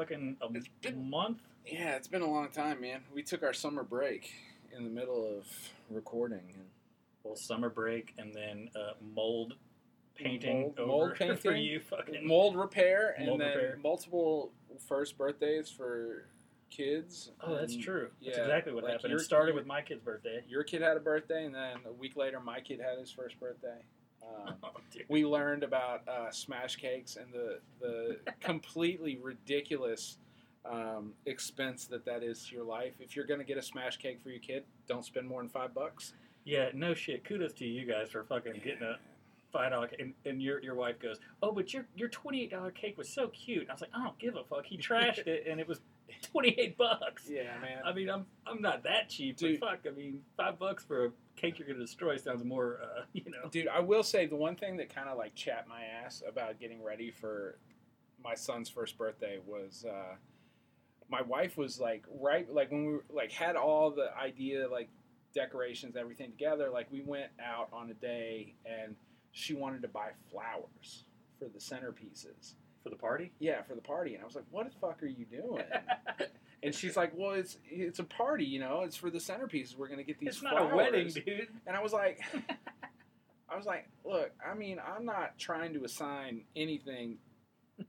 fucking a been- month. Yeah, it's been a long time, man. We took our summer break in the middle of recording. And Well, summer break and then uh, mold painting Mold- over mold for you. Fucking mold repair, and Mold then repair. multiple first birthdays for kids. Oh, that's And, true. That's exactly what like happened. your- It started with my kid's birthday. Your kid had a birthday, and then a week later, my kid had his first birthday. Um, Oh, we learned about uh, smash cakes and the the completely ridiculous um, expense that that is to your life. If you're going to get a smash cake for your kid, don't spend more than five bucks. Yeah, no shit. Kudos to you guys for fucking getting a five dollar. And, and your your wife goes, "Oh, but your your twenty eight dollar cake was so cute." And I was like, "I don't give a fuck." He trashed it, and it was twenty eight bucks. Yeah, man. I mean, I'm I'm not that cheap, Dude. but fuck, I mean, five bucks for a cake you're gonna destroy sounds more, uh, you know. Dude, I will say the one thing that kind of like chapped my ass about getting ready for my son's first birthday was uh, my wife was like right like when we were, like had all the idea like decorations everything together like we went out on a day and she wanted to buy flowers for the centerpieces For the party. yeah for the party and i was like what the fuck are you doing and she's like well it's it's a party you know it's for the centerpieces we're gonna get these it's not flowers a wedding, dude. and I was like, I was like, look, I mean, I'm not trying to assign anything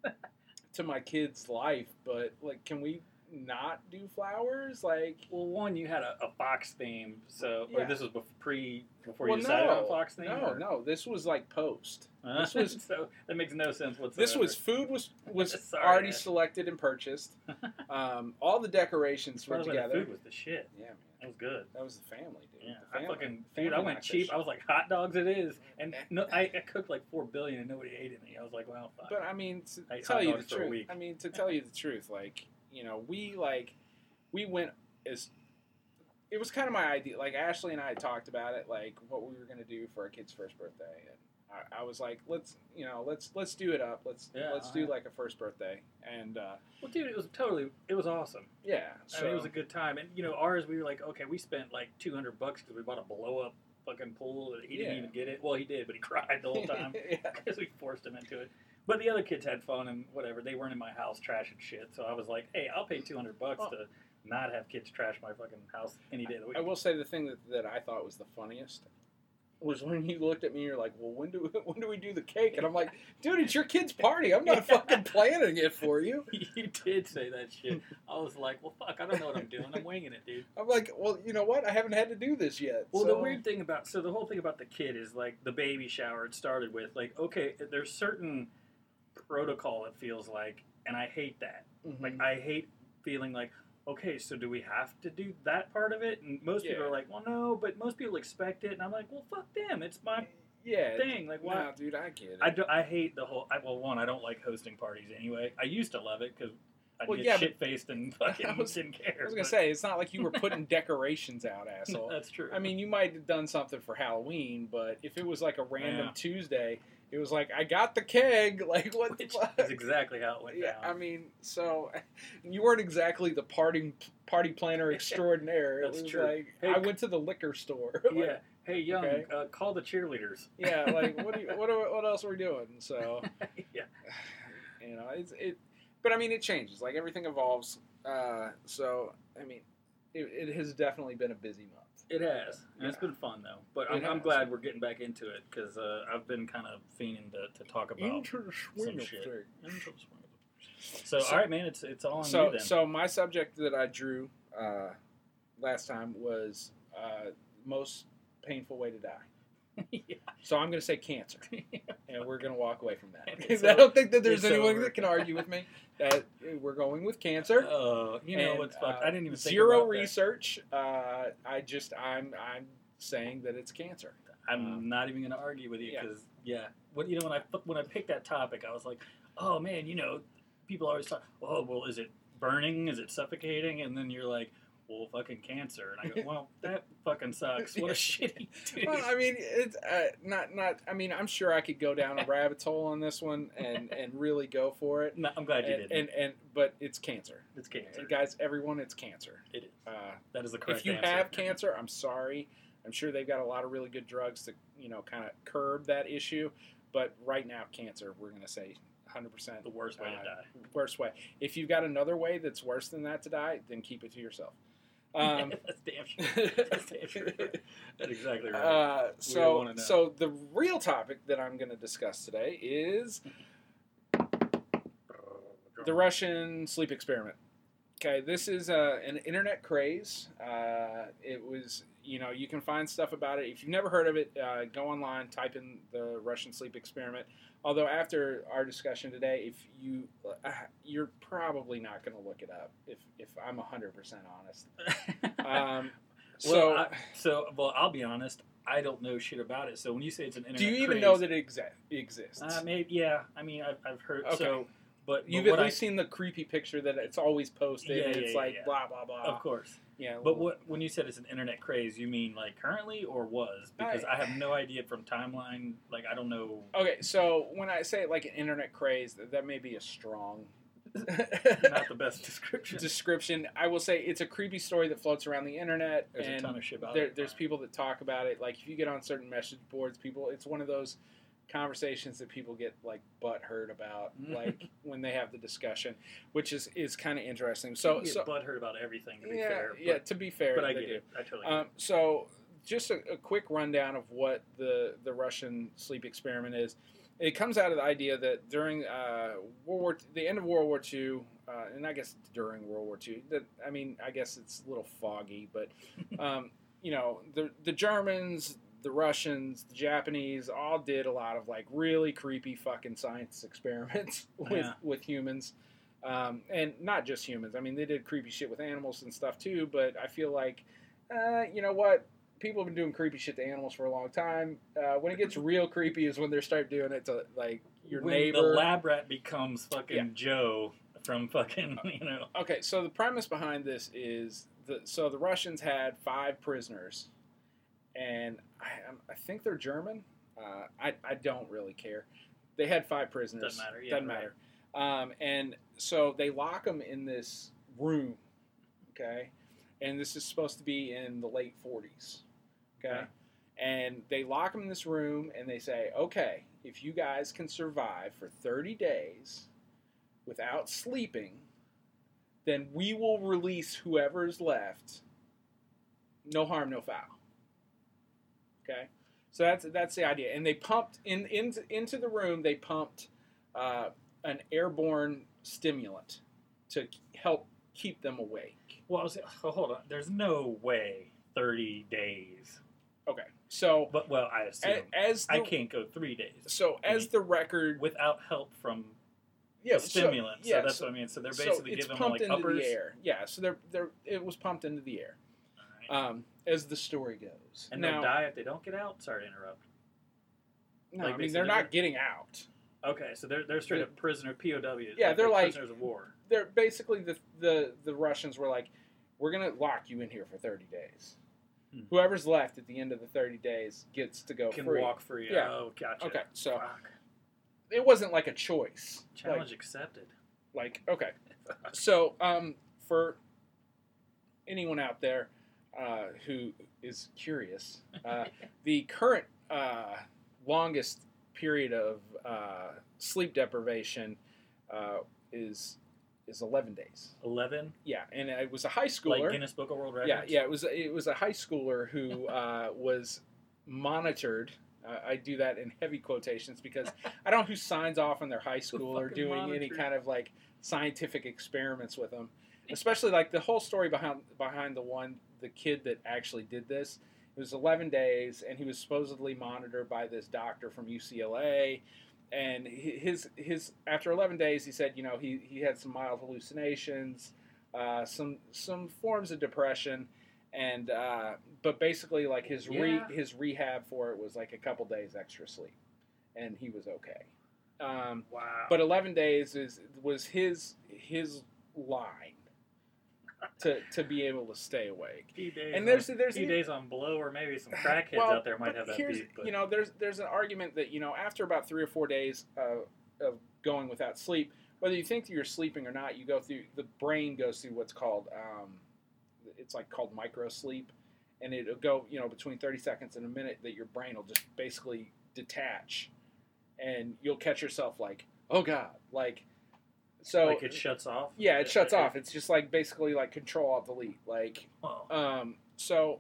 to my kid's life, but like, can we not do flowers? Like, Well, one, you had a, a Fox theme, so or Yeah. this was bef- pre before well, you decided no, on Fox theme. no, or- no, this was like post. Uh, This was- so that makes no sense whatsoever. This was food was was Sorry, already man. selected and purchased. Um, all the decorations were the way, the together. food was the shit. Yeah, man, That was good. that was the family, dude. Yeah, The I fucking family dude. I went cheap. I was like, hot dogs, it is, and no, I, I cooked like four billion and nobody ate any. I was like, well. But I mean, to I tell you the dogs for a truth. I mean, to tell you the truth, like you know, we like we went as it was kind of my idea. Like Ashley and I had talked about it, like what we were gonna do for our kid's first birthday, and I, I was like, let's you know, let's let's do it up. Let's Yeah, let's do like a first birthday, and uh, well, dude, it was totally, it was awesome. yeah, I mean, it was a good time, and you know, ours, we were like, okay, we spent like two hundred bucks because we bought a blow up fucking pool. and He didn't Yeah. even get it. Well, he did, but he cried the whole time. yeah. because we forced him into it. But the other kids had fun and whatever. They weren't in my house trashing shit. So I was like, hey, I'll pay 200 bucks Well- to not have kids trash my fucking house any day of the week. I will say the thing that, that I thought was the funniest was when you looked at me. And you're like, "Well, when do when do we do the cake?" And I'm like, "Dude, it's your kid's party. I'm not fucking planning it for you." you did say that shit. I was like, well, fuck, I don't know what I'm doing. I'm winging it, dude. I'm like, "Well, you know what? I haven't had to do this yet." Well, the weird thing about so the whole thing about the kid is like the baby shower. It started with like okay, there's certain protocol. It feels like, and I hate that. Mhm. Like I hate feeling like, okay, so do we have to do that part of it? And most people are like, well, no, but most people expect it, and I'm like, well, fuck them. It's my yeah, thing. Like, why? Dude, I get it. I, do, I hate the whole. I, well, one, I don't like hosting parties anyway. I used to love it because I Well, get yeah, shit faced and fucking I was- didn't care. I was gonna but- say it's not like you were putting decorations out, asshole. that's true. I mean, you might have done something for Halloween, but if it was like a random Yeah. Tuesday, it was like I got the keg. Like what which the fuck? is exactly how it went Yeah, I mean, so you weren't exactly the party party planner extraordinaire. That's it was true. like Hey, I went to the liquor store. Like, yeah. Hey, young, Okay. uh, call the cheerleaders. yeah. Like what? Do you, what? Are, what else are we doing? So yeah. you know, it's it. But I mean, it changes. Like everything evolves. Uh, so I mean, it, it has definitely been a busy month. It has, and it's Yeah. been fun though. But I'm, I'm glad we're getting back into it because uh, I've been kind of fiending to, to talk about. Into the swing of shit. Into the swing. So, So- all right, man, it's it's all on So, you then. so my subject that I drew uh, last time was uh, most painful way to die. yeah. So I'm going to say cancer, and we're going to walk away from that. Because I don't think that there's anyone over. that can argue with me that we're going with cancer. Uh, you know And, what's fucked? uh, I didn't even zero research. Uh, I just I'm I'm saying that it's cancer. I'm Um, not even going to argue with you yeah. because yeah. What you know when I when I picked that topic, I was like, oh man, you know, people always talk. Oh well, is it burning? Is it suffocating? And then you're like, well, fucking cancer. And I go, well, that fucking sucks. What a shitty dude. Well, I mean, it's uh, not not. I mean, I'm sure I could go down a rabbit hole on this one and and really go for it. No, I'm glad you And, did. and and but it's cancer. it's cancer. Guys, everyone, it's cancer. It is. Uh, That is the correct if you answer. have cancer, I'm sorry. I'm sure they've got a lot of really good drugs to you know kind of curb that issue. But right now, cancer, we're gonna say hundred percent. The worst way to Uh, die. Worst way. If you've got another way that's worse than that to die, then keep it to yourself. Um, That's damn sure. That's damn sure. That's exactly right. Uh, so, so the real topic that I'm going to discuss today is the Russian sleep experiment. Okay, this is uh, an internet craze. Uh, it was, you know, you can find stuff about it. If you've never heard of it, uh, go online, type in the Russian sleep experiment. Although after our discussion today, if you, uh, you're probably not going to look it up. If if I'm 100 percent honest. Um, well, so, I, so well, I'll be honest. I don't know shit about it. So when you say it's an internet, do you even craze, know that it exists? Uh, maybe, yeah. I mean, I've, I've heard. Okay. So, but, but You've at I, least seen the creepy picture that it's always posted. Yeah, and it's yeah, like yeah. blah blah blah. of course. Yeah. But well, what when you said it's an internet craze, you mean like currently or was? Because I- I, have no idea from timeline. Like I don't know. Okay, so when I say like an internet craze, that, that may be a strong Not the best description. description. I will say it's a creepy story that floats around the internet, There's a and ton of shit about there, it. there's people that talk about it. Like if you get on certain message boards, people, it's one of those conversations that people get like butt hurt about, like when they have the discussion, which is is kind of interesting. So so butthurt about everything. To be yeah fair, yeah. but, To be fair, but I get do. it. I totally. Um, so, just a, a quick rundown of what the, the Russian sleep experiment is. It comes out of the idea that during uh, World War, the end of World War II, uh, and I guess during World War II, that I mean, I guess it's a little foggy, but um, you know, the the Germans, the Russians, the Japanese all did a lot of like really creepy fucking science experiments with Yeah. with humans. Um, and not just humans. I mean, they did creepy shit with animals and stuff too. But I feel like, uh, you know what? People have been doing creepy shit to animals for a long time. Uh, when it gets real creepy is when they start doing it to like your when neighbor. the lab rat becomes fucking Yeah. Joe from fucking you know. Okay, so the premise behind this is the so the Russians had five prisoners, and I, I'm- think they're German. Uh, I I don't really care. They had five prisoners. Doesn't matter, yeah, Doesn't right. matter. Um, and so they lock them in this room. Okay, and this is supposed to be in the late 40s. Okay. Okay. And they lock them in this room and they say, okay, if you guys can survive for 30 days without sleeping, then we will release whoever's left. No harm, no foul. Okay, so that's that's the idea. And they pumped in into into the room. They pumped uh, an airborne stimulant to help keep them awake. Well, I was, oh, hold on. There's no way thirty days. Okay, so But well, I assume a- as the, I can't go three days so as the record, without help from yeah, so- yeah, so that's so- what I mean. So they're basically it's giving them pumped like into uppers. the air. Yeah, so they're they're it was pumped into the air. All right. Um, as the story goes, and now, they'll die if they don't get out. Sorry to interrupt. no, like I they mean said they're they're- not getting out. Okay, so they're they're straight up prisoner POWs. Yeah, they're like- prisoners of war. They're basically the the the Russians were like, we're gonna lock you in here for thirty days. Hmm. Whoever's left at the end of the thirty days gets to go Can free. walk free. Yeah. Oh, gotcha. Okay, so Fuck. it wasn't like a choice. Challenge accepted. Like, like okay, so um, for anyone out there uh, who is curious, uh, the current uh, longest period of uh, sleep deprivation uh, is is 11 days. Eleven, Yeah, and it was a high schooler. like Guinness Book of World Records. yeah, yeah, it was it was a high schooler who uh, was monitored. Uh, I do that in heavy quotations because I don't know who signs off on their high school or Fucking doing any kind of like scientific experiments with them. Especially like the whole story behind behind the one the kid that actually did this. It was 11 days, and he was supposedly monitored by this doctor from UCLA. And his his after 11 days, he said, you know, he, he had some mild hallucinations, uh, some some forms of depression, and uh, but basically like his re, Yeah. his rehab for it was like a couple days extra sleep, and he was okay. Um, Wow. but 11 days is was his his line to to be able to stay awake. days And there's there's few days on blow, or maybe some crackheads well, out there might have that here's, beat. But You know, there's there's an argument that you know after about three or four days uh, of going without sleep, whether you think that you're sleeping or not, you go through the brain goes through what's called um, it's like called micro sleep, and it'll go you know between 30 seconds and a minute that your brain will just basically detach, and you'll catch yourself like oh god, like so. like it shuts off. yeah, it shuts off. It's just like basically like Control Alt Delete. Like um, so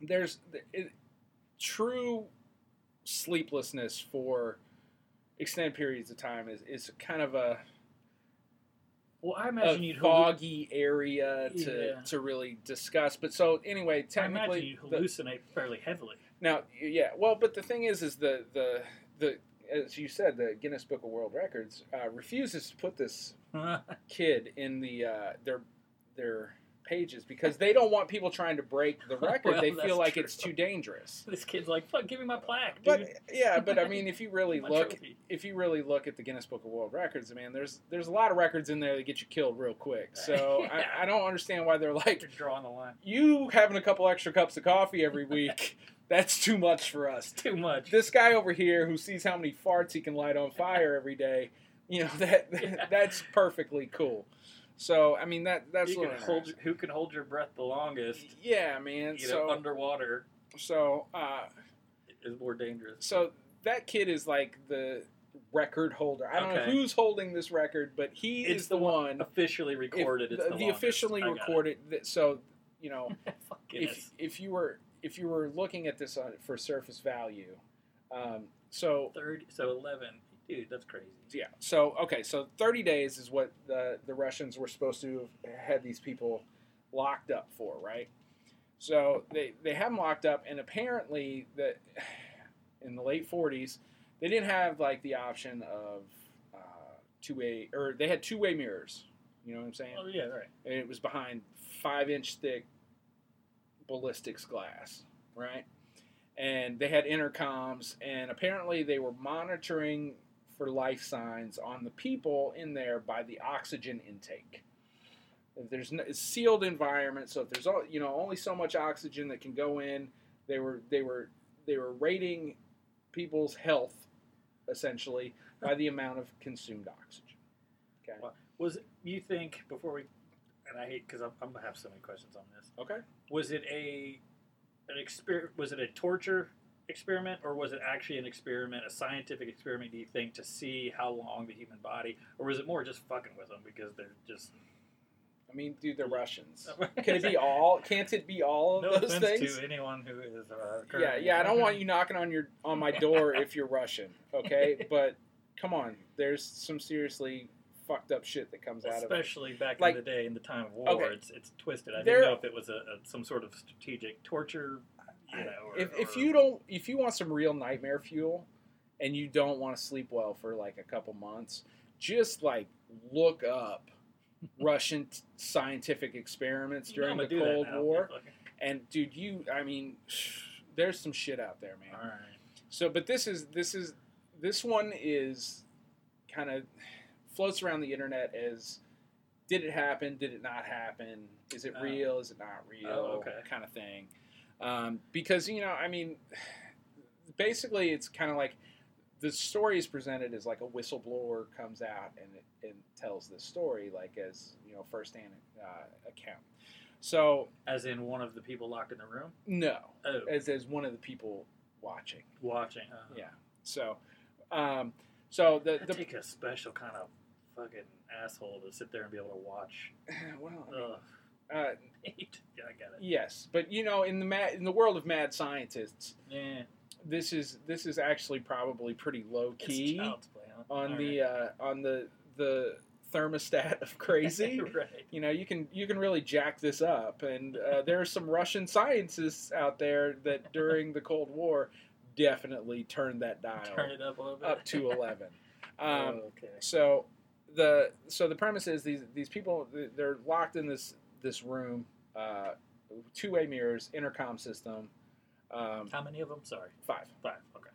there's it, true sleeplessness for extended periods of time is, is kind of a, well, I imagine you'd halluc- foggy area to, Yeah. to really discuss. But so anyway, I imagine technically, you'd the- hallucinate fairly heavily. now yeah, well, but the thing is, is the the the as you said, the Guinness Book of World Records uh, refuses to put this kid in the uh, their their pages because they don't want people trying to break the record. Well, they feel like true. it's too dangerous. this kid's like, "Fuck, give me my plaque, dude." But yeah, but I mean, if you really look, trophy." if you really look at the Guinness Book of World Records, man, there's there's a lot of records in there that get you killed real quick. So Yeah. I, I don't understand why they're like drawing the line. you having a couple extra cups of coffee every week. That's too much for us. Too much. This guy over here who sees how many farts he can light on fire every day, you know that Yeah. that's perfectly cool. So I mean that that's can hold, who can hold your breath the longest. Yeah, man. You so know, underwater so uh, is more dangerous. so that kid is like the record holder. I don't know who's holding this record, but he It's is the, the one. Officially if- recorded. it's the, the, the officially got it. recorded. So you know, if if you were if you were looking at this on, for surface value, um, so thirty, so eleven, dude, that's crazy. yeah, so okay, so thirty days is what the the Russians were supposed to have had these people locked up for, right? So they they have them locked up, and apparently that in the late forties they didn't have like the option of uh, two way or they had two way mirrors. You know what I'm saying? Oh yeah, right. and it was behind five inch thick ballistics glass, right? And they had intercoms, and apparently they were monitoring for life signs on the people in there by the oxygen intake. If there's no, sealed environment, so if there's all, you know only so much oxygen that can go in, they were they were they were rating people's health essentially by the amount of consumed oxygen. Okay. Wow. Was you think before we? And I hate because I'm, I'm gonna have so many questions on this. Okay. Was it a an exper- Was it a torture experiment, or was it actually an experiment, a scientific experiment? Do you think to see how long the human body, or was it more just fucking with them because they're just I mean, dude, they're Russians. Can it be all? Can't it be all of no those things? to anyone who is. Uh, Yeah, yeah. I don't want you knocking on your on my door if you're Russian, okay? But come on, there's some seriously fucked up shit that comes out of it. Especially back Like- in the day, in the time of war, Okay. it's it's twisted. I There- didn't know if it was a, a some sort of strategic torture, you know. Or, If if or- you don't, if you want some real nightmare fuel, and you don't want to sleep well for like a couple months, just like look up Russian t- scientific experiments during the gonna do that Cold. War, and dude, you, I mean, there's some shit out there, man. All right. So, but this is this is this one is kind of floats around the internet as did it happen? Did it not happen? Is it Oh. real? Is it not real? Oh, okay. Kind of thing. Um, because you know, I mean, basically, it's kind of like the story is presented as like a whistleblower comes out and and tells this story like as you know firsthand uh, account. So As in one of the people locked in the room. no, Oh, as as one of the people watching. watching. Uh, Yeah. So, um, so the the take a special kind of fucking asshole to sit there and be able to watch. well, I mean, uh, Yeah, I get it. yes, but you know, in the mad, in the world of mad scientists, Yeah. this is this is actually probably pretty low key play, huh? on All the uh, on the the thermostat of crazy. right. you know, you can you can really jack this up, and uh, there are some Russian scientists out there that during the Cold War definitely turned that dial Turn it up a little bit. up to eleven. Um, oh, okay. So the so the premise is these these people they're locked in this this room, uh, two way mirrors, intercom system, um, How many of them? Sorry. five. Five. Okay.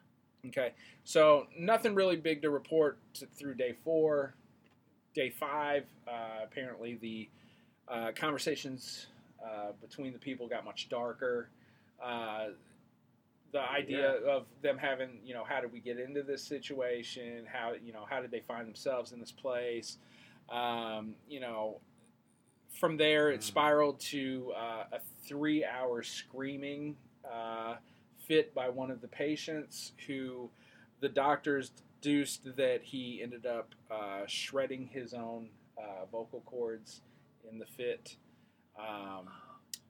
Okay, so nothing really big to report to, through day four. Day five, uh, apparently the uh, conversations uh, between the people got much darker. The idea of them having, you know, how did we get into this situation? How, you know, how did they find themselves in this place? Um, you know, from there it Mm. spiraled to uh, a three-hour screaming uh, fit by one of the patients who the doctors deduced that he ended up uh, shredding his own uh, vocal cords in the fit. Um,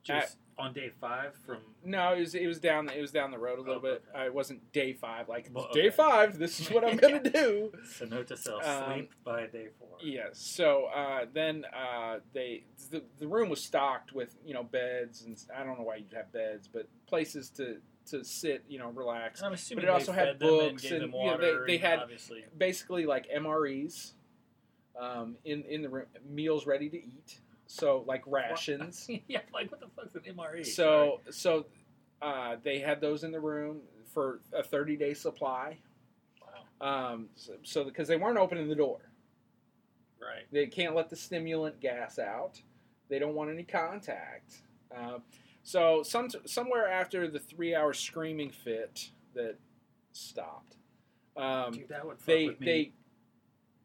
Just on day five from. no, it was it was down it was down the road a little Oh, bit. okay. Uh, it wasn't day five. Like Well, day five, this is what I'm gonna do. So note to self: Um, sleep by day four. Yes. So uh, then uh, they the, the room was stocked with you know beds and I don't know why you'd have beds, but places to to sit, you know, relax. And I'm assuming But it also had and books and, them you know, they- they and had- obviously. Basically, like MREs um, in in the room, meals ready to eat. So like rations. yeah, like what the fuck's an MRE? So so uh, they had those in the room for a 30 day supply. Wow. Um, so, so because they weren't opening the door. Right. They can't let the stimulant gas out. They don't want any contact. Uh, so some somewhere after the three hour screaming fit that stopped, um, Dude, that they they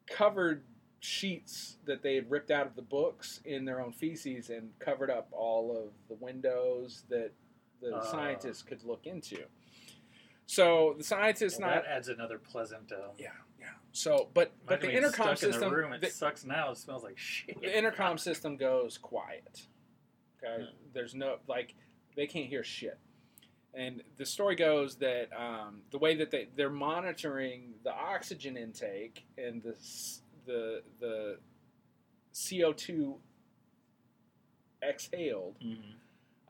covered sheets that they had ripped out of the books in their own feces and covered up all of the windows that the Ah. scientists could look into. So the scientists Well, not that adds another pleasant. Um, yeah yeah. So but but the intercom stuck in system the room. It the- sucks now. It smells like shit. the intercom system goes quiet. Okay, Hmm. there's no like they can't hear shit. And the story goes that um, the way that they they're monitoring the oxygen intake and the the the CO two exhaled Mhm.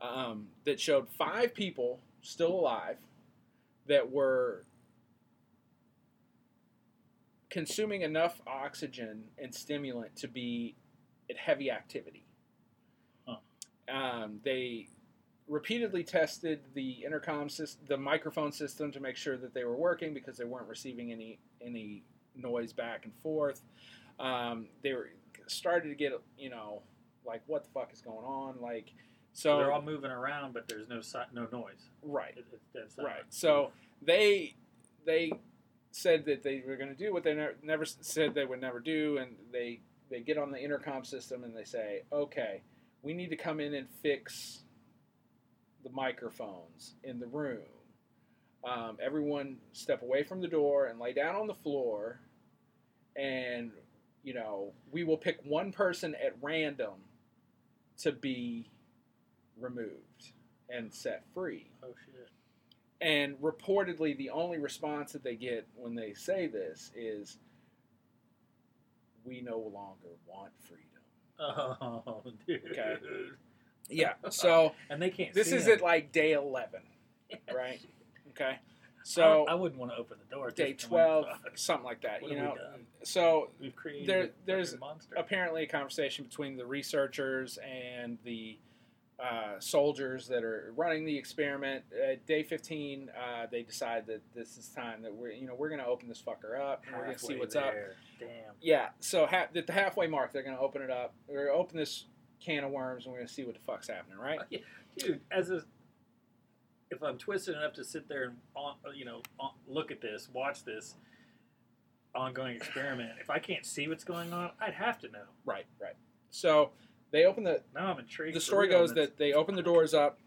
um, that showed five people still alive that were consuming enough oxygen and stimulant to be at heavy activity. Huh. Um, they repeatedly tested the intercom system, the microphone system to make sure that they were working because they weren't receiving any any noise back and forth. Um, they were started to get you know like what the fuck is going on like So so they're all moving around, but there's no si- no noise. right It, it's. Right. So they they said that they were going to do what they never, never said they would never do, and they they get on the intercom system and they say, "Okay, we need to come in and fix the microphones in the room. Um, everyone step away from the door and lay down on the floor, and you know we will pick one person at random to be removed and set free." Oh shit. And reportedly, the only response that they get when they say this is, "We no longer want freedom." Oh, dude. Okay. Yeah. So And they can't. this is him. at like day eleven, right? Okay. I, So I wouldn't want to open the door. day twelve, something like that. What You we know. done? So We've created there- there's apparently a conversation between the researchers and the uh, soldiers that are running the experiment. Day 15, uh, they decide that this is time that we're, you know, we're going to open this fucker up and we're going to see what's up. Damn. Yeah, so ha- at the halfway mark, they're going to open it up. We're going to open this can of worms and we're going to see what the fuck's happening, right? Yeah. dude, as a if I'm twisted enough to sit there and on, you know on, look at this, watch this ongoing experiment, if I can't see what's going on, I'd have to know. Right, right. So they open the, Now I'm intrigued. the story goes that they open the doors up.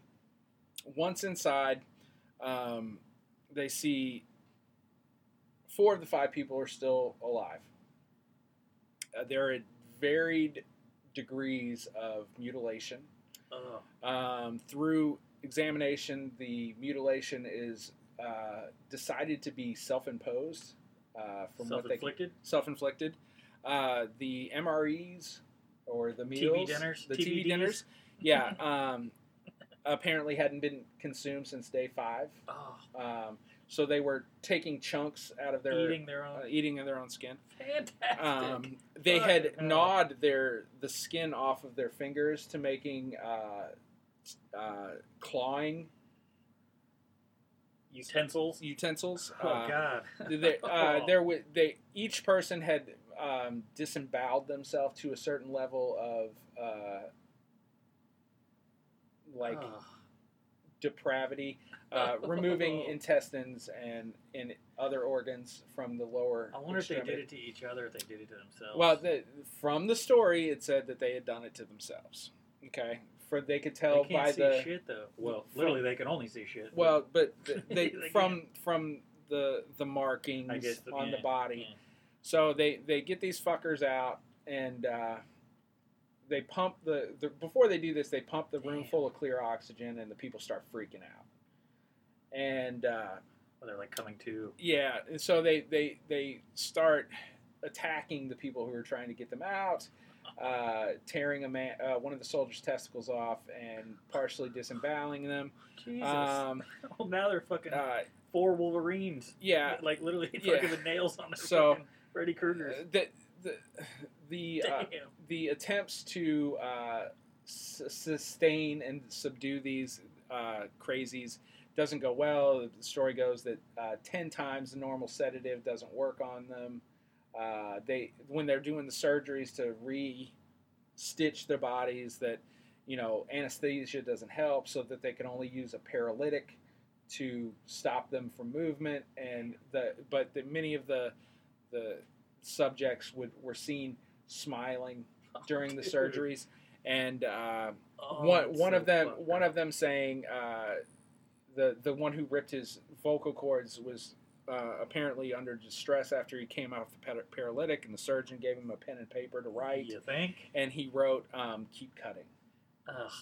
Once inside, um, they see four of the five people are still alive. Uh, they're at varied degrees of mutilation. Ugh. Um, through examination, the mutilation is uh, decided to be self-imposed. Uh, from what they self-inflicted. self-inflicted. Uh, the MREs or the meals, dinners? the TV TVDs? dinners, yeah, um, apparently hadn't been consumed since day five. Oh, Um, so they were taking chunks out of their eating their own. uh, eating in their own skin. Fantastic. Um, they had no. gnawed their the skin off of their fingers to making uh, uh, clawing Utensils. utensils. Oh Uh, God. they, uh, there wa- they each person had um, disemboweled themselves to a certain level of uh, like Ugh. depravity, uh, removing intestines and and other organs from the lower. I wonder if they did it to each other, if they did it to themselves. Well, the, from the story, it said that they had done it to themselves. Okay, for they could tell they can't by see the shit though. Well, from- literally, they can only see shit. well, but they They from from the the markings the- on the body. yeah. So they they get these fuckers out and uh, they pump the, the before they do this they pump the room Damn. full of clear oxygen and the people start freaking out. And uh, Well, they're like coming to. yeah, and so they they they start attacking the people who are trying to get them out, uh, tearing a man uh, one of the soldiers' testicles off and partially disemboweling them. Jesus. Um, well, now they're fucking uh, four Wolverines. yeah, Like literally Yeah. fucking with nails on their So, fucking Freddy Krueger's. the the the uh, the attempts to uh, s- sustain and subdue these uh, crazies doesn't go well. The story goes that uh, ten times the normal sedative doesn't work on them. Uh, they when they're doing the surgeries to re-stitch their bodies, that you know anesthesia doesn't help, so that they can only use a paralytic to stop them from movement. And the but the, many of the the subjects would were seen smiling during the surgeries, and uh, Oh, one one so of them fucked one of them saying uh, the the one who ripped his vocal cords was uh, apparently under distress after he came off the paralytic, and the surgeon gave him a pen and paper to write, You think? and he wrote um, "keep cutting." Ugh.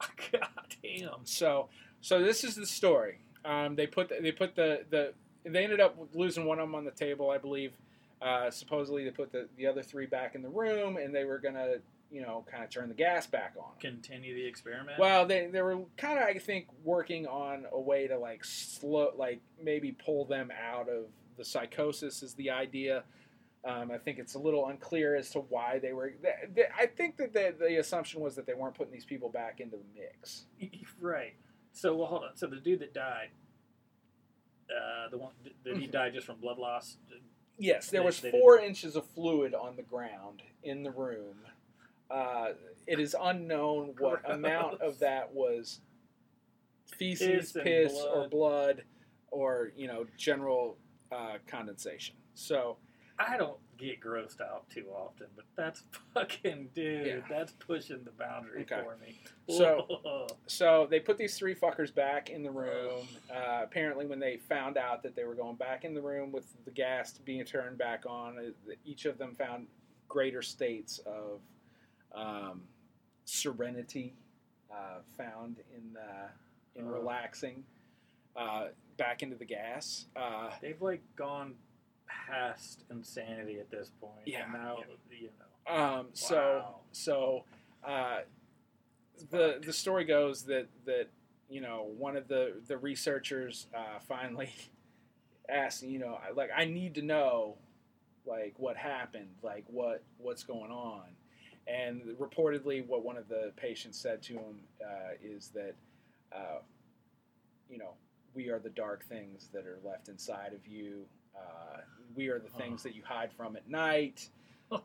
God damn. So so this is the story. Um, they put the, they put the the they ended up losing one of them on the table, I believe. Uh, supposedly they put the, the other three back in the room, and they were gonna you know kind of turn the gas back on. Continue the experiment. Well, they, they were kind of, I think, working on a way to like slow, like maybe pull them out of the psychosis is the idea. Um, I think it's a little unclear as to why they were. They, they, I think that the, the assumption was that they weren't putting these people back into the mix. right. So well, hold on. So the dude that died, uh, the one did Mm-hmm. he died just from blood loss? Yes, there They- was they four inches of fluid on the ground in the room. Uh, it is unknown what Gross. amount of that was feces, Piss piss, or blood. blood, or you know general uh, condensation. So I don't get grossed out too often, but that's fucking dude. Yeah. That's pushing the boundary Okay. for me. So- so they put these three fuckers back in the room. Uh, apparently, when they found out that they were going back in the room with the gas being turned back on, uh, each of them found greater states of um, serenity uh, found in uh, in Oh. relaxing uh, back into the gas. Uh, they've like gone past insanity at this point. Yeah. Now you know. Um, So Wow. so uh, the the story goes that that you know one of the the researchers uh, finally asked you know I- like I need to know like what happened like what what's going on and reportedly what one of the patients said to him uh, is that uh, you know we are the dark things that are left inside of you uh, we are the things that you hide from at night um, That's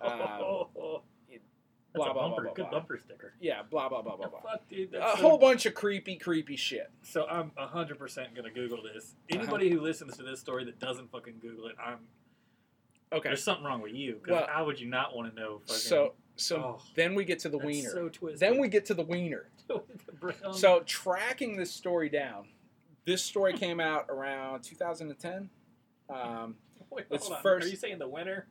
blah, a blah, blah, bumper, blah, good bumper sticker. yeah blah blah blah blah blah Fuck, dude, a so whole bunch of creepy, creepy shit. So I'm hundred percent gonna Google this. Uh-huh. Anybody who listens to this story that doesn't fucking Google it, I'm Okay, there's something wrong with you. Well, how would you not want to know? Fucking, so so Oh, then we get to the wiener. So then we get to the wiener. The So tracking this story down, this story came out around 2010. Um, Wait, it's first- Are you saying the winner?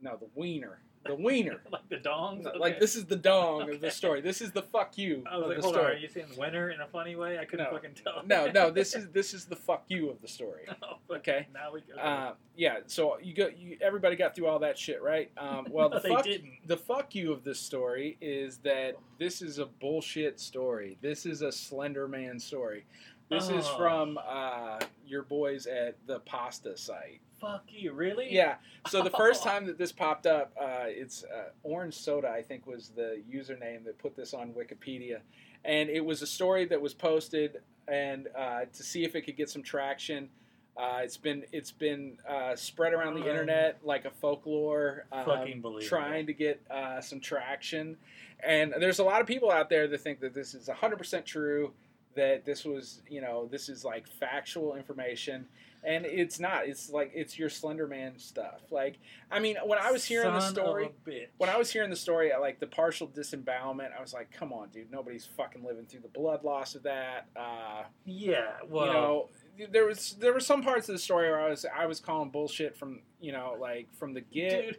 no, the wiener, the wiener. like the dongs? Okay. Like this is the dong of the story. This is the fuck you I was of like, the hold on. Are you saying winner in a funny way? I couldn't No. fucking tell. No, no, this is this is the fuck you of the story. Oh. Okay. Now we go. Uh, yeah, so you go. You, everybody got through all that shit, right? Um, well, No, the they fuck, didn't. the fuck you of this story is that this is a bullshit story. This is a Slender Man story. This is Oh. from uh, your boys at the Pasta site. Fuck you, really? Yeah. So the first time that this popped up, uh, it's uh, Orange Soda, I think, was the username that put this on Wikipedia, and it was a story that was posted, and uh, to see if it could get some traction. Uh, it's been it's been uh, spread around the internet like a folklore, um, trying to get uh, some traction. And there's a lot of people out there that think that this is 100% true, that this was, you know, this is like factual information. And it's not. It's like it's your Slender Man stuff. Like, I mean, when I was hearing the Son of story, when I was hearing the story, I like the partial disembowelment, I was like, "Come on, dude! Nobody's fucking living through the blood loss of that." Uh, yeah, well, you know, there was there were some parts of the story where I was I was calling bullshit from you know like from the get, Dude,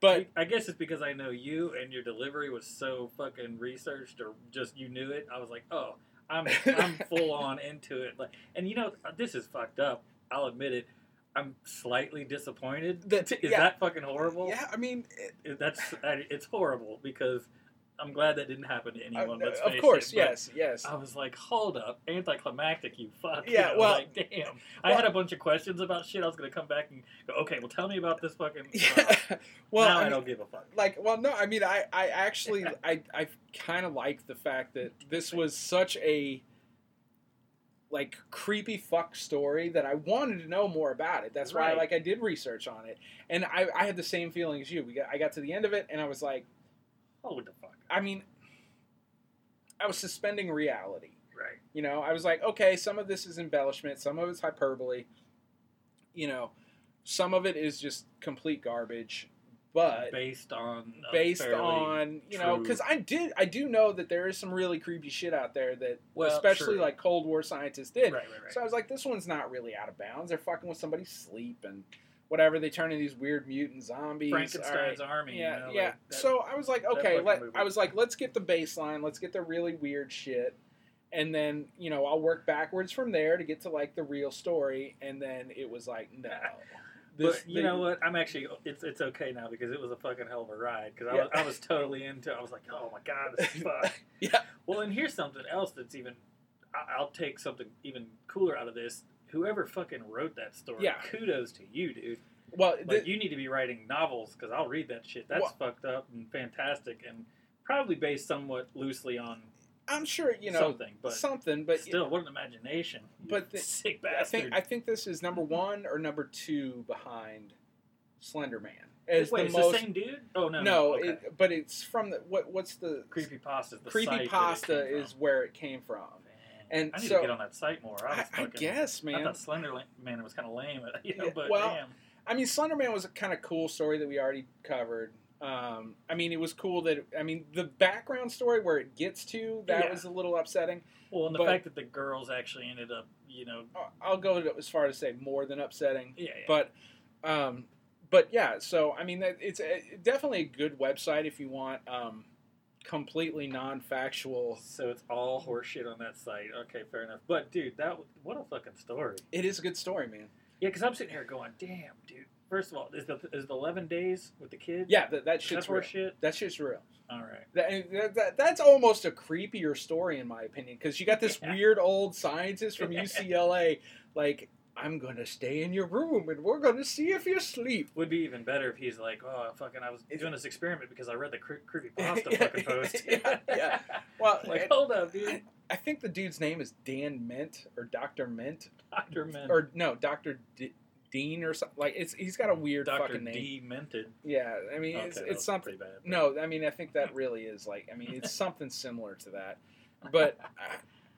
but I guess it's because I know you and your delivery was so fucking researched or just you knew it. I was like, oh, I'm I'm full on into it. Like, and you know, this is fucked up. I'll admit it. I'm slightly disappointed. That- is yeah. that fucking horrible? yeah, I mean, it, That's it's horrible because I'm glad that didn't happen to anyone. uh, of course, it, yes, yes. I was like, hold up, anticlimactic, you fuck. You Yeah, know, well- like, damn. I had a bunch of questions about shit. I was gonna come back and go, okay, well, tell me about this fucking. Yeah. well, now I I, mean, don't give a fuck. like well no i mean i i actually i i kind of like the fact that this was such a like creepy fuck story that i wanted to know more about it. That's why like i did research on it. And i i had the same feeling as you. We got i got to the end of it and i was like oh what the fuck. i mean i was suspending reality. Right. you know i was like okay some of this is embellishment some of it's hyperbole. You know some of it is just complete garbage but based on based on you know because i did i do know that there is some really creepy shit out there that Well, especially like cold war scientists did. Right, right. right. so i was like this one's not really out of bounds. They're fucking with somebody's sleep and whatever. They turn into these weird mutant zombies. Frankenstein's right. army. yeah you know, yeah. like that- so i was like okay let, i was like let's get the baseline. Let's get the really weird shit. And then you know i'll work backwards from there to get to like the real story. And then it was like no but you the- know what? I'm actually it's it's okay now because it was a fucking hell of a ride. Because I, Yeah. was, I was totally into. it. I was like, oh my god, this is fun. Yeah. Well, and here's something else that's even. I'll take something even cooler out of this. Whoever fucking wrote that story, Yeah. kudos to you, dude. well Like you need to be writing novels because I'll read that shit. That's Well- fucked up and fantastic and probably based somewhat loosely on i'm sure you know something, but something but still, what an imagination! But the- sick I bastard. think I think this is number one or number two behind Slender Man. As Wait, the it's most the same dude? Oh no, no, okay. it, but it's from the what? What's the creepy pasta. The creepy site that it pasta is from. where it came from. Man, And I need so- to get on that site more. I, I, was I fucking, guess, I man. thought Slender Man was kind of lame, you know, but well, damn. I mean, Slender Man was a kind of cool story that we already covered. Um, I mean, it was cool that I mean the background story where it gets to that Yeah. was a little upsetting. Well, and the fact that the girls actually ended up, you know, I'll- I'll go as far as say more than upsetting. yeah, yeah. but um, but yeah so i mean it's a, definitely a good website if you want um, completely non-factual so it's all horseshit on that site. Okay, fair enough. But dude, that what a fucking story. it is a good story man Yeah, because I'm sitting here going, damn, dude. First of all, is the is the eleven days with the kid? yeah that, that that's shit's real horseshit. that shit's real All right. that, that, that- that's almost a creepier story in my opinion because you got this Yeah. weird old scientist from ucla like i'm gonna stay in your room and we're gonna see if you sleep Would be even better if he's like, oh, fucking, I was doing this experiment because I read the cre- creepy pasta Yeah, fucking post. yeah, yeah. well like, and- hold up, dude. I, think the dude's name is dan mint or dr mint Doctor Men. or no, Doctor D- Dean or something. Like it's he's got a weird Doctor fucking name. Demented. Yeah, I mean Okay, it's it's something. bad. No, I mean I think that really is like I mean it's something similar to that. But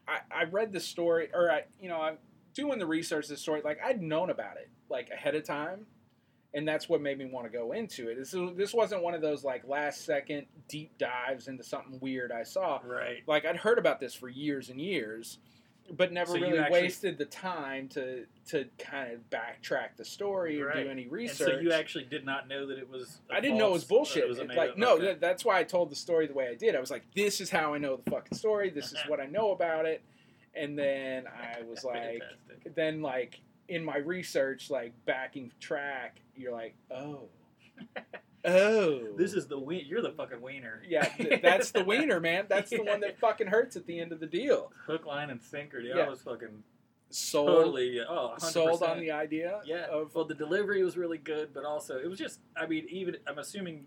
I, I, I read the story or I you know I'm doing the research the story like I'd known about it like ahead of time. And that's what made me want to go into it. This, this wasn't one of those like last second deep dives into something weird I saw Right. like I'd heard about this for years and years, but never So really actually- wasted the time to to kind of backtrack the story or Right. do any And research. so you actually did not know that it was. I didn't know it was uh, bullshit. It was like up- no, okay. that, that's why I told the story the way I did. I was like, this is how I know the fucking story. This is what I know about it. And then I was like, Fantastic. then like in my research, like backing track, you're like, oh, oh, This is the wien. You're the fucking wiener. yeah, th- that's the wiener, man. That's the one that fucking hurts at the end of the deal. Hook, line, and sinker. Dude. Yeah. I was fucking Sold, totally. Oh, 100%. sold on the idea. Yeah. Of, well, the delivery was really good, but also it was just. I mean, even I'm assuming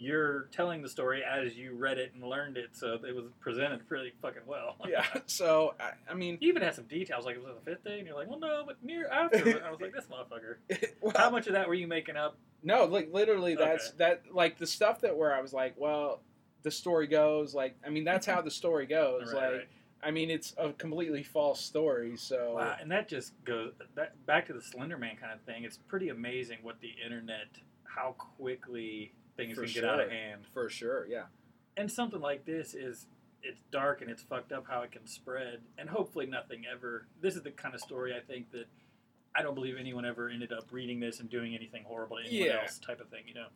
you're telling the story as you read it and learned it, so it was presented pretty fucking well. yeah. So I, I mean, You even had some details, like it was on the fifth day, and you're like, well, no, but near after. I was like, this motherfucker. well, How much of that were you making up? no, like literally, that's Okay. that. Like the stuff that where I was like, well, the story goes. Like, I mean, that's how the story goes. Right, like, right. I mean, it's a completely false story. So Wow, and that just goes that, back to the Slender Man kind of thing. It's pretty amazing what the internet, how quickly things For can get out of sure. hand. for sure, yeah. And something like this is, it's dark and it's fucked up how it can spread, and hopefully nothing ever. This is the kind of story I think that I don't believe anyone ever ended up reading this and doing anything horrible to anyone Yeah. else, type of thing, you know.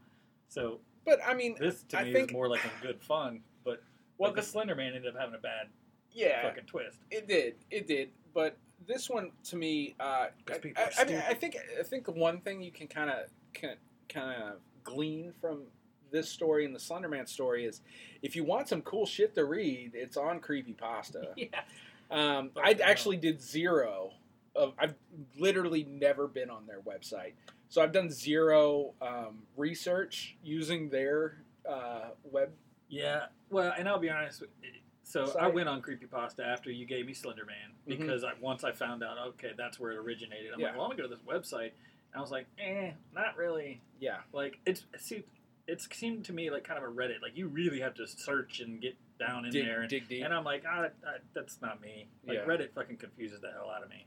So But I mean, this to I me think- was more like a good fun, but well, like the Slender Man ended up having a bad yeah, fucking twist. it did, it did. But this one to me, uh, I, I, I mean. I think I think one thing you can kind of kind of glean from this story and the Slenderman story is if you want some cool shit to read, it's on Creepypasta. Yeah. Um, I actually did zero of. I've literally never been on their website, so I've done zero um, research using their uh, web. Yeah. Well, and I'll be honest. So I went on Creepypasta after you gave me Slender Man Mhm. because I, once I found out, okay, that's where it originated. I'm Yeah. like, well, I'm gonna go to this website. And I was like, eh, not really. Yeah, Like it's see, it seemed to me like kind of a Reddit. Like you really have to search and get down in dig, there. And, dig deep. and I'm like, ah, I, that's not me. Like Yeah. Reddit fucking confuses the hell out of me.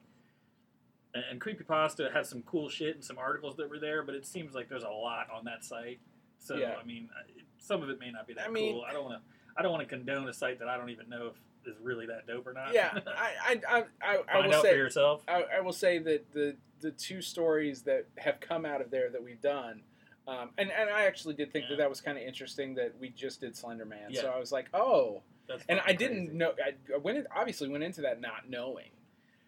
And, and Creepypasta had some cool shit and some articles that were there, but it seems like there's a lot on that site. So Yeah. I mean, some of it may not be that I mean- cool. I don't want to. I don't want to condone a site that I don't even know if is really that dope or not. yeah, I I I, I, I will out say for yourself. I, I will say that the the two stories that have come out of there that we've done, um, and and I actually did think Yeah. that that was kind of interesting that we just did Slender Man. Yeah. So I was like, oh, That's and I didn't crazy. know. I, I went in, obviously went into that not knowing,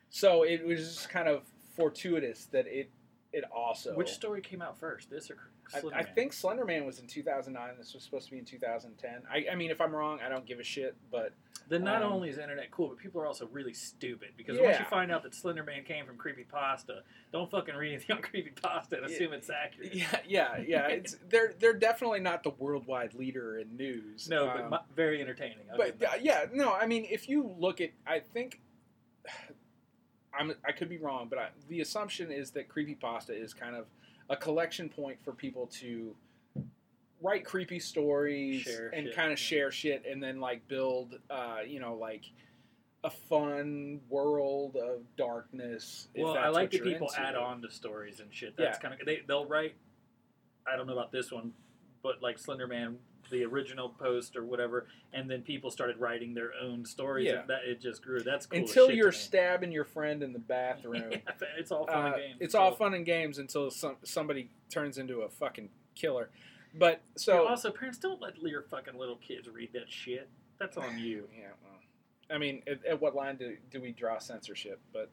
so it was just kind of fortuitous that it it also. Which story came out first? This or I, I think Slender Man was in 2009. This was supposed to be in 2010. I, I mean, if I'm wrong, I don't give a shit. But Then not Um, only is the internet cool, but people are also really stupid because once you find out that Slender Man came from Creepypasta, don't fucking read anything on Creepypasta and assume it's accurate. yeah, yeah, yeah. It's they're they're definitely not the worldwide leader in news. No, but Um, mu- very entertaining. I'll but uh, yeah, no. I mean, if you look at, I think. I'm, I could be wrong, but I, the assumption is that creepypasta is kind of a collection point for people to write creepy stories Share and kind of share shit and then like build uh, you know like a fun world of darkness Well, I like that people into. add on to stories and shit. That's Yeah. kind of they they'll write. I don't know about this one, but like Slender Man, the original post or whatever, and then people started writing their own stories. Yeah. that it just grew. That's cool until you're stabbing your friend in the bathroom Yeah, it's all fun Uh, and games. it's all fun and games until some, somebody turns into a fucking killer but So so also, parents don't let your fucking little kids read that shit. That's on you. Yeah, well, I mean, at, at what line do, do we draw censorship? But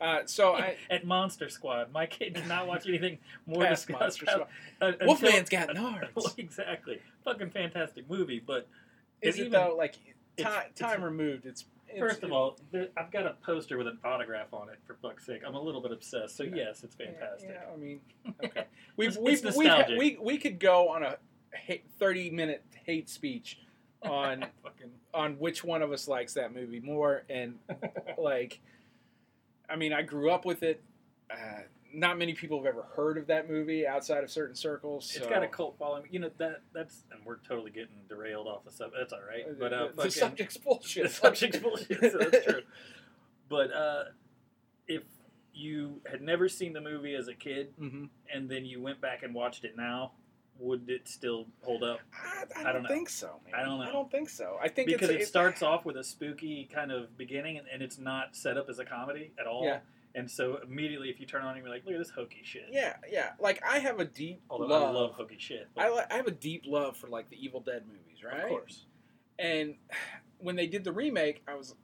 uh, so I, At Monster Squad, my kid did not watch anything more disgusting. Monster uh, until- Wolfman's got nards. exactly, fucking fantastic movie. But Is it even- though? Like it's- time, it's- removed. It's, first of all, there, I've got a poster with an autograph on it. For fuck's sake, I'm a little bit obsessed. So yes, it's fantastic. Yeah, I mean, okay. We've, we've, we've we we could go on a hate, thirty minute hate speech on on which one of us likes that movie more, and like, I mean, I grew up with it. Uh, not many people have ever heard of that movie outside of certain circles. It's got a cult following. You know that that's and we're totally getting derailed off the sub. That's all right. Uh, But uh, the, fucking- subject's bullshit. the subject's bullshit. So that's true. But uh, if you had never seen the movie as a kid hmm and then you went back and watched it now, would it still hold up? I, I, I don't don't know. think so, man. I don't know. I don't think so. I think Because it starts off with a spooky kind of beginning and, and it's not set up as a comedy at all. Yeah. And so immediately, if you turn on, it, you're like, "Look at this hokey shit." Yeah, yeah. Like I have a deep Although love. I love hokey shit. I, li- I have a deep love for like the Evil Dead movies, right? Of course. And when they did the remake, I was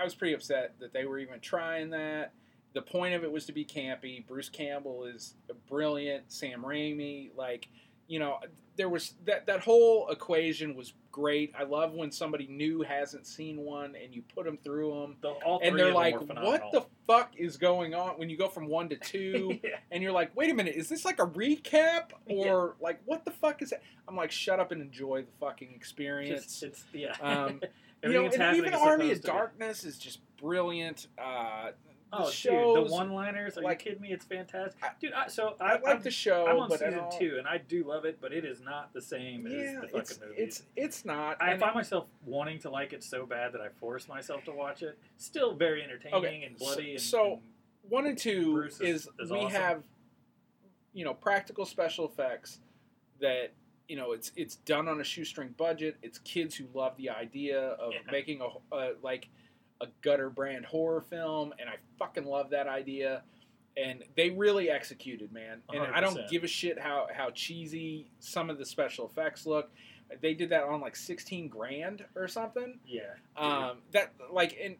I was pretty upset that they were even trying that. The point of it was to be campy. Bruce Campbell is brilliant. Sam Raimi, like you know, there was that that whole equation was great. I love when somebody new hasn't seen one and you put them through them. The, all And they're like, "What the fuck is going on?" When you go from one to two, yeah. and you're like, wait a minute, is this like a recap or like what the fuck is that? I'm like, shut up and enjoy the fucking experience. Just, it's yeah. Um, you know, and even Army of be. Darkness is just brilliant. Uh, Oh, dude, the one-liners. Are like- you kidding me? It's fantastic, I- dude. I, so I, I, like I'm, the show, I'm on but season two, and I do love it, but it is not the same as Yeah, the fucking it's movie. it's it's not. I find myself wanting to like it so bad that I force myself to watch it. Still very entertaining Okay, and bloody. and, so- and one and two is, is- is we awesome. have you know practical special effects that you know, it's it's done on a shoestring budget. It's kids who love the idea of Yeah. making a uh, like a gutter brand horror film, and I fucking love that idea. And they really executed, man. And I don't give a shit how how cheesy some of the special effects look. They did that on like sixteen grand or something. Yeah. Um, that like and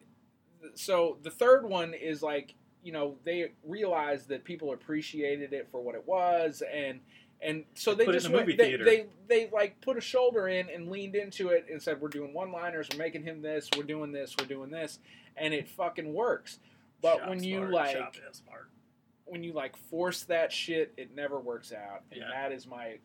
so the third one is like you know they realized that people appreciated it for what it was and and so they just went, they, they they like put a shoulder in and leaned into it and said we're doing one liners we're making him this we're doing this we're doing this and it fucking works but Shop when you smart, like shop is smart. when you like force that shit it never works out and Yeah. that is my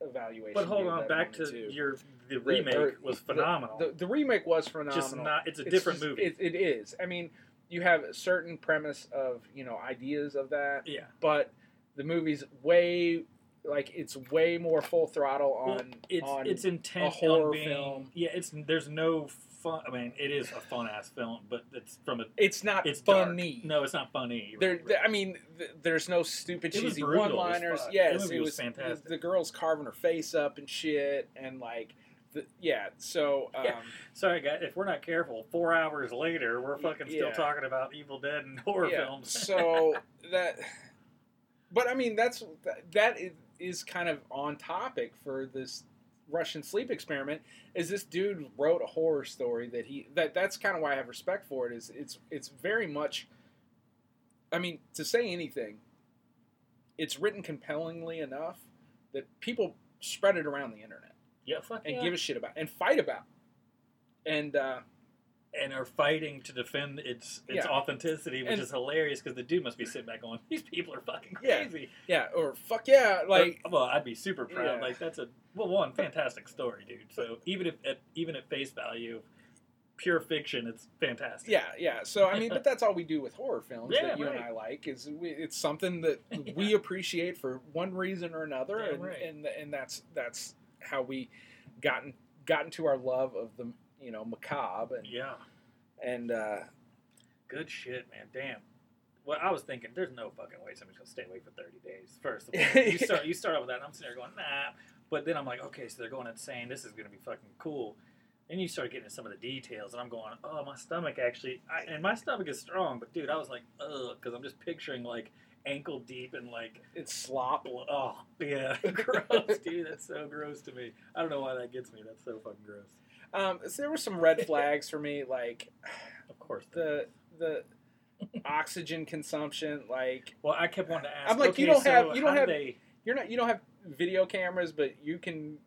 evaluation But hold on, back to two. your the The- remake or- was the- phenomenal. the, the remake was phenomenal just not. It's a it's different just- movie. It, it is. I mean, you have a certain premise of you know ideas of that, yeah. but the movie's way like it's way more full throttle Well, on it's on it's intent horror being film. yeah it's there's no fun i mean it is a fun ass film but it's from a it's not it's dark. funny. no it's not funny There, Right. I mean, th- there's no stupid cheesy one-liners. Yes, The it was was fantastic. The, the girl's carving her face up and shit, and like, the, yeah. So, um, Yeah. sorry guys if we're not careful four hours later we're fucking still talking about evil dead and horror yeah. films so that, but I mean, that's that is, is kind of on topic for this Russian sleep experiment. Is this dude wrote a horror story that he that that's kind of why I have respect for it. Is it's it's very much. I mean, to say anything, it's written compellingly enough that people spread it around the internet yeah fuck and yeah. give a shit about and fight about. And uh, and are fighting to defend its its Yeah. authenticity which And- is hilarious because the dude must be sitting back going these people are fucking crazy yeah, or fuck yeah, like Or- well i'd be super proud Yeah. like that's a well one fantastic story dude so even if at even at face value pure fiction it's fantastic Yeah, yeah. So I mean, but that's all we do with horror films Yeah, that you and. I like. Is we, it's something that we appreciate for one reason or another, Yeah, and, right. and and that's that's how we gotten gotten to our love of the you know macabre and yeah and uh, Good shit, man. Damn. Well, I was thinking, there's no fucking way somebody's gonna stay awake for 30 days. First of all, you start you start off with that, and I'm sitting there going, nah. But then I'm like, okay, so they're going insane. This is gonna be fucking cool. And you start getting into some of the details, and I'm going, oh, my stomach actually, I, and my stomach is strong, but dude, I was like, ugh, because I'm just picturing like ankle deep and like, it's slop. oh yeah, gross, dude. That's so gross to me. I don't know why that gets me. That's so fucking gross. Um, so there were some red flags for me, like Of course. the the oxygen consumption. Like well, I kept wanting to ask. I'm like, you don't so have- you don't have they you're not you don't have video cameras, but you can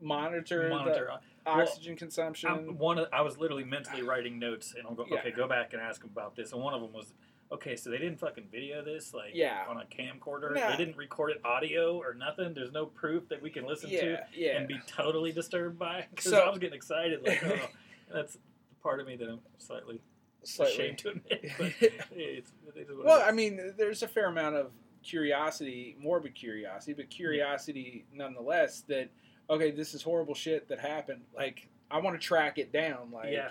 monitor, monitor. the oxygen consumption. I'm, one of, I was literally mentally writing notes, and I'm going, Yeah. okay, go back and ask them about this. And one of them was, okay, so they didn't fucking video this, like, Yeah. on a camcorder. Nah. They didn't record it audio or nothing. There's no proof that we can listen yeah, to yeah. and be totally disturbed by. Because So- I was getting excited, like, oh, that's the part of me that I'm slightly, Slightly. ashamed to admit. But it's, it is well, I mean, there's a fair amount of curiosity, morbid curiosity, but curiosity nonetheless. That okay, this is horrible shit that happened. Like, I want to track it down. Like, yeah,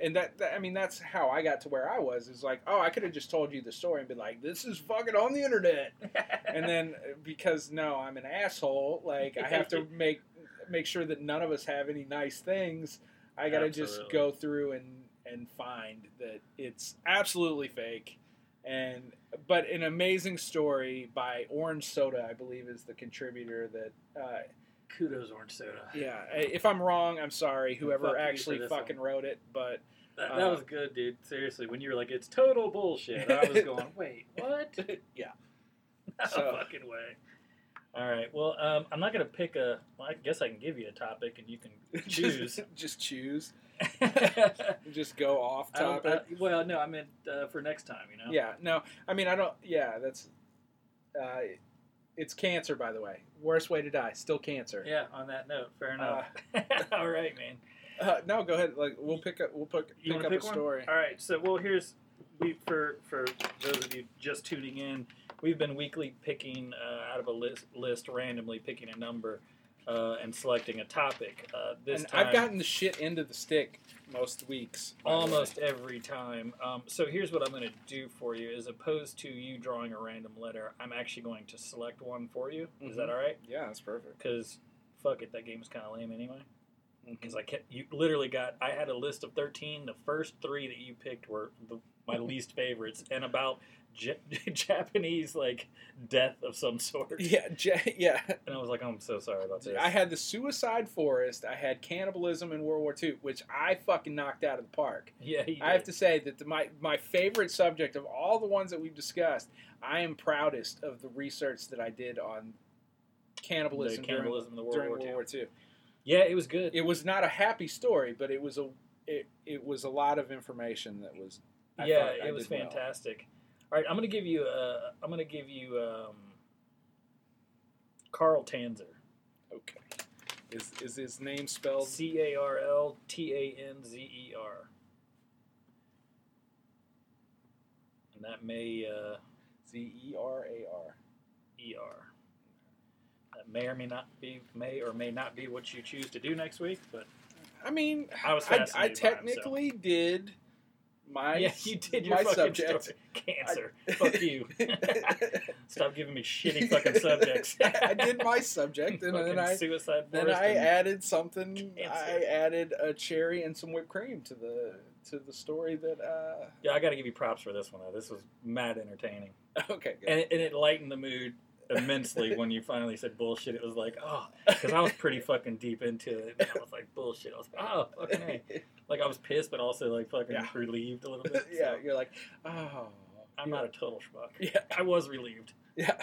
and that, that I mean, that's how I got to where I was. Is like, oh, I could have just told you the story and been like, this is fucking on the internet. and then uh, because no, I'm an asshole. Like, I have to make make sure that none of us have any nice things. I got to just go through and and find that it's absolutely fake. And but an amazing story by Orange Soda, I believe, is the contributor that. Uh, kudos, Orange Soda. yeah, if I'm wrong, I'm sorry. Whoever Fuck you for actually this fucking wrote it, but That, Uh, was good, dude. Seriously, when you were like, "It's total bullshit," I was going, "Wait, what?" yeah. No So- fucking way. All right. Well, um, I'm not gonna pick a. Well, I guess I can give you a topic, and you can choose. just, just choose. I Just go off don't- topic. Well, no, I meant uh, for next time. You know. Yeah, no, I mean, I don't. Yeah, that's. Uh, it's cancer, by the way. Worst way to die, still cancer. Yeah. On that note, fair enough. All right, man. Uh, no, go ahead. Like, we'll pick up. We'll pick, You pick up to a pick one? All right. So, well, here's we for for those of you just tuning in. We've been weekly picking uh, out of a list, list randomly picking a number uh, and selecting a topic. Uh, this and time, I've gotten the shit into the stick most weeks. by the way. almost every time. Um, so here's what I'm going to do for you: as opposed to you drawing a random letter, I'm actually going to select one for you. Is that Mhm. all right? Yeah, that's perfect. Because fuck it, that game was kind of lame anyway. Because I kept, you literally got, I had a list of 13. The first three that you picked were the, my least favorites, and about J- Japanese, like, death of some sort. Yeah, ja- yeah. And I was like, I'm so sorry about this. I had the Suicide Forest. I had cannibalism in World War II, which I fucking knocked out of the park. yeah, I have to say that the, my my favorite subject of all the ones that we've discussed, I am proudest of the research that I did on cannibalism, The cannibalism in the during, World War World War II. Yeah, it was good. It was not a happy story, but it was a it, it was a lot of information that was. I yeah, thought I it was did well. fantastic. All right, I'm gonna give you. Uh, I'm gonna give you um, Carl Tanzer. Okay, is is his name spelled? C A R L T A N Z E R. And that may uh, Z E R A R. E R. That may or may not be may or may not be what you choose to do next week, but I mean, I was I, I by him, so- technically did my yeah, you did your my fucking subject. story. Cancer. Fuck you. Stop giving me shitty fucking subjects. I did my subject, and then I suicide then I added something. Cancer. I added a cherry and some whipped cream to the to the story that. uh Yeah, I got to give you props for this one. though. This was mad entertaining, Okay, good. and it, and it lightened the mood immensely when you finally said bullshit. It was like, oh, because I was pretty fucking deep into it. And I was like, bullshit. I was like, oh, fucking a. Like I was pissed, but also like fucking Yeah. relieved a little bit. yeah, you're like, oh, I'm not a total schmuck. Yeah, I was relieved. yeah.